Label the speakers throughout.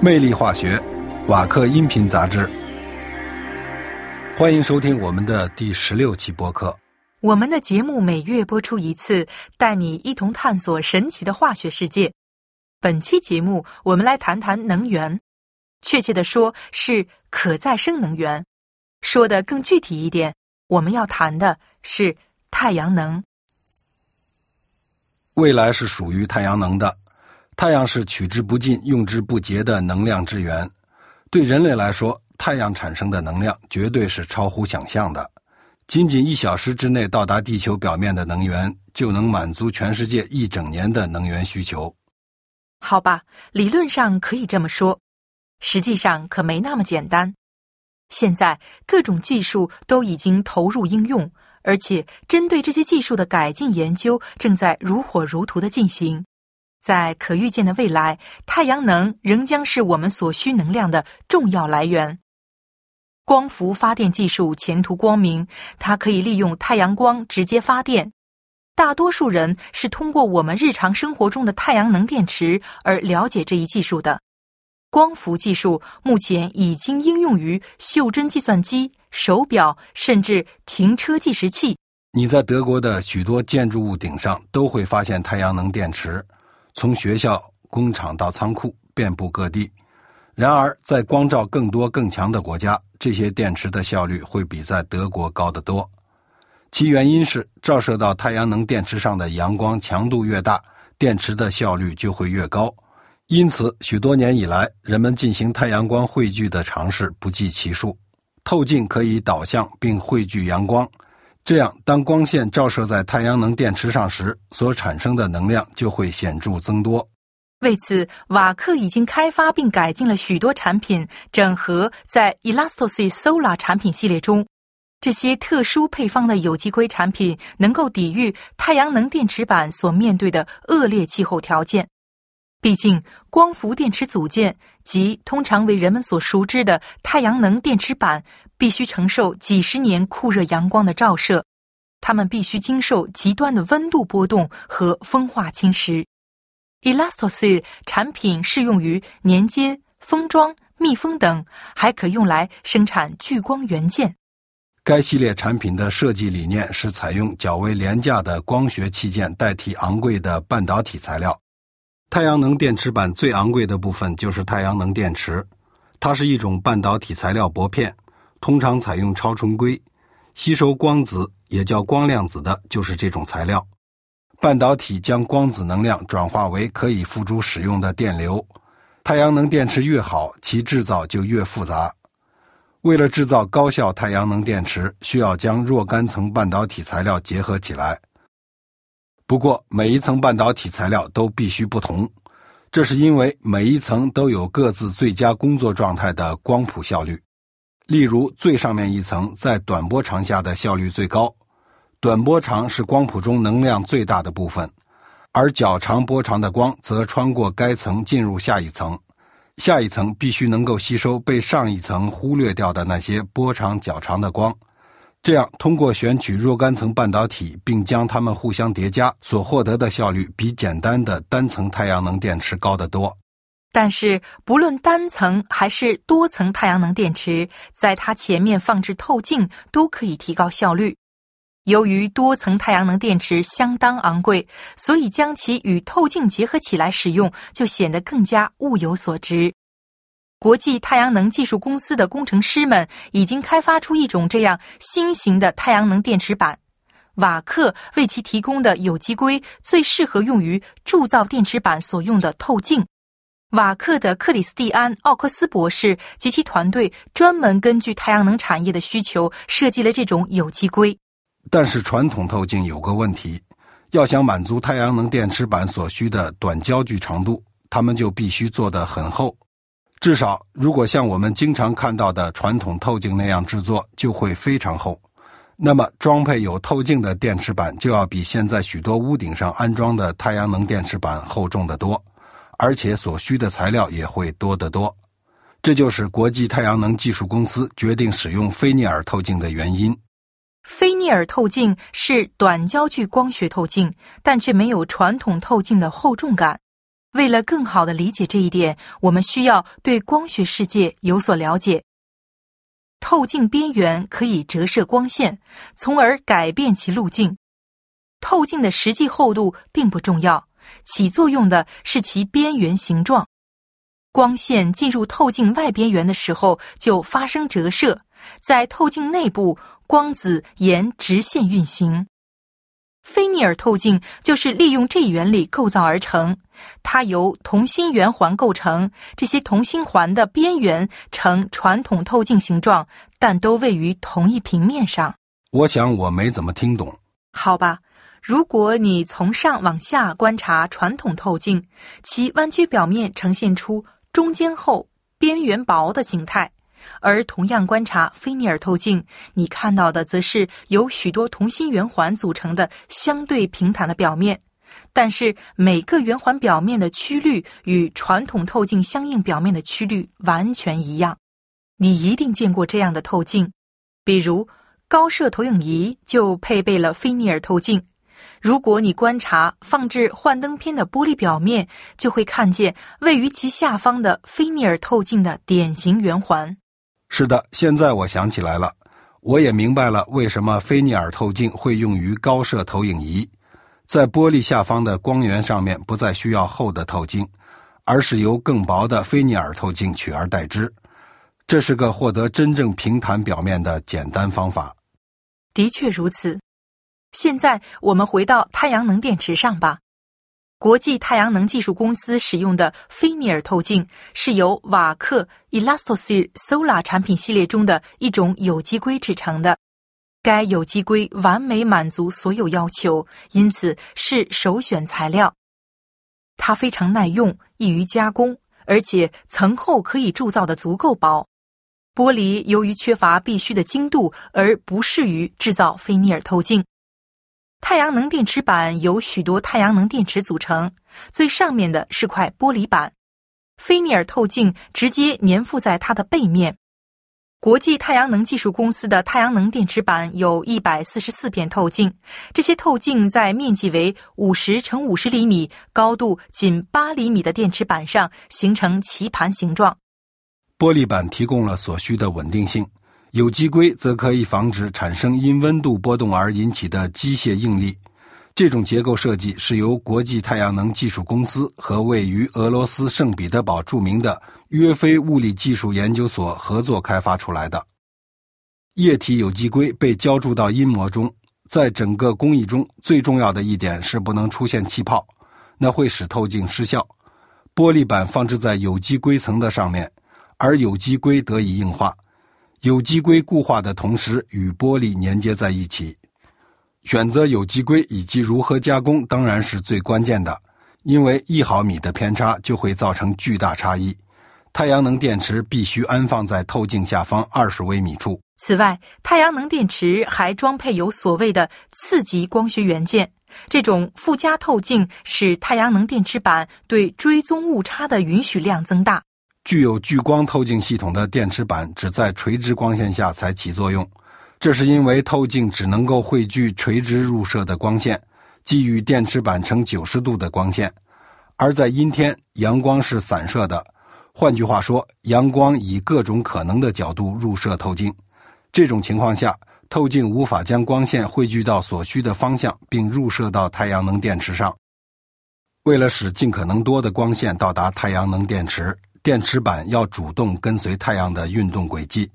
Speaker 1: 魅力化学，瓦克音频杂志，欢迎收听我们的第十六期播客。
Speaker 2: 我们的节目每月播出一次，带你一同探索神奇的化学世界。本期节目，我们来谈谈能源，确切的说是可再生能源。说的更具体一点，我们要谈的是太阳能。
Speaker 1: 未来是属于太阳能的。太阳是取之不尽、用之不竭的能量之源。对人类来说，太阳产生的能量绝对是超乎想象的。仅仅一小时之内到达地球表面的能源，就能满足全世界一整年的能源需求。
Speaker 2: 好吧，理论上可以这么说，实际上可没那么简单。现在各种技术都已经投入应用，而且针对这些技术的改进研究正在如火如荼的进行。在可预见的未来，太阳能仍将是我们所需能量的重要来源。光伏发电技术前途光明，它可以利用太阳光直接发电。大多数人是通过我们日常生活中的太阳能电池而了解这一技术的。光伏技术目前已经应用于袖珍计算机、手表，甚至停车计时器。
Speaker 1: 你在德国的许多建筑物顶上都会发现太阳能电池。从学校、工厂到仓库，遍布各地。然而，在光照更多、更强的国家，这些电池的效率会比在德国高得多。其原因是，照射到太阳能电池上的阳光强度越大，电池的效率就会越高。因此，许多年以来，人们进行太阳光汇聚的尝试不计其数。透镜可以导向并汇聚阳光。这样，当光线照射在太阳能电池上时，所产生的能量就会显著增多。
Speaker 2: 为此，瓦克已经开发并改进了许多产品，整合在 Elastosys Solar 产品系列中。这些特殊配方的有机硅产品能够抵御太阳能电池板所面对的恶劣气候条件。毕竟，光伏电池组件及通常为人们所熟知的太阳能电池板。必须承受几十年酷热阳光的照射，它们必须经受极端的温度波动和风化侵蚀。Elastosys 产品适用于粘接、封装、密封等，还可用来生产聚光元件。
Speaker 1: 该系列产品的设计理念是采用较为廉价的光学器件代替昂贵的半导体材料。太阳能电池板最昂贵的部分就是太阳能电池，它是一种半导体材料薄片。通常采用超纯硅，吸收光子也叫光量子的，就是这种材料。半导体将光子能量转化为可以付诸使用的电流。太阳能电池越好，其制造就越复杂。为了制造高效太阳能电池，需要将若干层半导体材料结合起来。不过，每一层半导体材料都必须不同，这是因为每一层都有各自最佳工作状态的光谱效率。例如，最上面一层在短波长下的效率最高，短波长是光谱中能量最大的部分，而较长波长的光则穿过该层进入下一层，下一层必须能够吸收被上一层忽略掉的那些波长较长的光，这样通过选取若干层半导体并将它们互相叠加所获得的效率，比简单的单层太阳能电池高得多。
Speaker 2: 但是，不论单层还是多层太阳能电池，在它前面放置透镜都可以提高效率。由于多层太阳能电池相当昂贵，所以将其与透镜结合起来使用，就显得更加物有所值。国际太阳能技术公司的工程师们已经开发出一种这样新型的太阳能电池板，瓦克为其提供的有机硅最适合用于铸造电池板所用的透镜。瓦克的克里斯蒂安·奥克斯博士及其团队专门根据太阳能产业的需求设计了这种有机硅。
Speaker 1: 但是传统透镜有个问题，要想满足太阳能电池板所需的短焦距长度，它们就必须做得很厚。至少，如果像我们经常看到的传统透镜那样制作，就会非常厚。那么，装配有透镜的电池板就要比现在许多屋顶上安装的太阳能电池板厚重得多。而且所需的材料也会多得多，这就是国际太阳能技术公司决定使用菲涅尔透镜的原因。
Speaker 2: 菲涅尔透镜是短焦距光学透镜，但却没有传统透镜的厚重感。为了更好的理解这一点，我们需要对光学世界有所了解。透镜边缘可以折射光线，从而改变其路径。透镜的实际厚度并不重要，起作用的是其边缘形状。光线进入透镜外边缘的时候，就发生折射，在透镜内部，光子沿直线运行。菲涅尔透镜就是利用这一原理构造而成，它由同心圆环构成，这些同心环的边缘呈传统透镜形状，但都位于同一平面上。
Speaker 1: 我想我没怎么听懂。
Speaker 2: 好吧，如果你从上往下观察传统透镜，其弯曲表面呈现出中间厚、边缘薄的形态。而同样观察菲涅尔透镜，你看到的则是由许多同心圆环组成的相对平坦的表面，但是每个圆环表面的曲率与传统透镜相应表面的曲率完全一样。你一定见过这样的透镜，比如高射投影仪就配备了菲涅尔透镜。如果你观察放置幻灯片的玻璃表面，就会看见位于其下方的菲涅尔透镜的典型圆环。
Speaker 1: 是的，现在我想起来了，我也明白了为什么菲涅尔透镜会用于高射投影仪，在玻璃下方的光源上面不再需要厚的透镜，而是由更薄的菲涅尔透镜取而代之。这是个获得真正平坦表面的简单方法。
Speaker 2: 的确如此。现在我们回到太阳能电池上吧。国际太阳能技术公司使用的菲涅尔透镜是由瓦克 Elastosol Solar 产品系列中的一种有机硅制成的。该有机硅完美满足所有要求，因此是首选材料。它非常耐用，易于加工，而且层厚可以铸造的足够薄。玻璃由于缺乏必须的精度，而不适于制造菲涅尔透镜。太阳能电池板由许多太阳能电池组成，最上面的是块玻璃板，菲涅尔透镜直接粘附在它的背面。国际太阳能技术公司的太阳能电池板有一百四十四片透镜，这些透镜在面积为五十乘五十厘米、高度仅八厘米的电池板上形成棋盘形状。
Speaker 1: 玻璃板提供了所需的稳定性。有机硅则可以防止产生因温度波动而引起的机械应力。这种结构设计是由国际太阳能技术公司和位于俄罗斯圣彼得堡著名的约菲物理技术研究所合作开发出来的。液体有机硅被浇注到阴膜中，在整个工艺中最重要的一点是不能出现气泡，那会使透镜失效。玻璃板放置在有机硅层的上面，而有机硅得以硬化。有机硅固化的同时与玻璃粘接在一起。选择有机硅以及如何加工当然是最关键的，因为一毫米的偏差就会造成巨大差异。太阳能电池必须安放在透镜下方二十微米处。
Speaker 2: 此外，太阳能电池还装配有所谓的次级光学元件，这种附加透镜使太阳能电池板对追踪误差的允许量增大。
Speaker 1: 具有聚光透镜系统的电池板只在垂直光线下才起作用，这是因为透镜只能够汇聚垂直入射的光线，给予电池板呈九十度的光线，而在阴天，阳光是散射的。换句话说，阳光以各种可能的角度入射透镜，这种情况下，透镜无法将光线汇聚到所需的方向，并入射到太阳能电池上。为了使尽可能多的光线到达太阳能电池。电池板要主动跟随太阳的运动轨迹，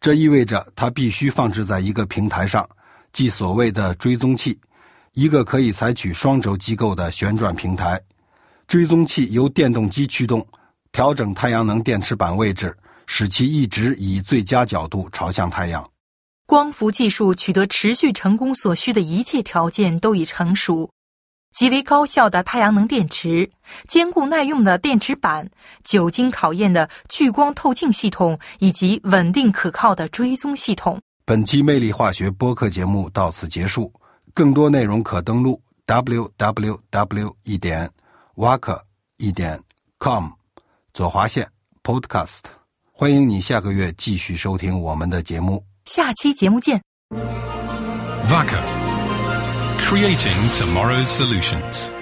Speaker 1: 这意味着它必须放置在一个平台上，即所谓的追踪器，一个可以采取双轴机构的旋转平台。追踪器由电动机驱动，调整太阳能电池板位置，使其一直以最佳角度朝向太阳。
Speaker 2: 光伏技术取得持续成功所需的一切条件都已成熟。极为高效的太阳能电池、坚固耐用的电池板、久经考验的聚光透镜系统以及稳定可靠的追踪系统。
Speaker 1: 本期魅力化学播客节目到此结束，更多内容可登录 www. 一点 waker 一点 com 左划线 podcast。欢迎你下个月继续收听我们的节目。
Speaker 2: 下期节目见。
Speaker 3: Vaca. Creating tomorrow's solutions.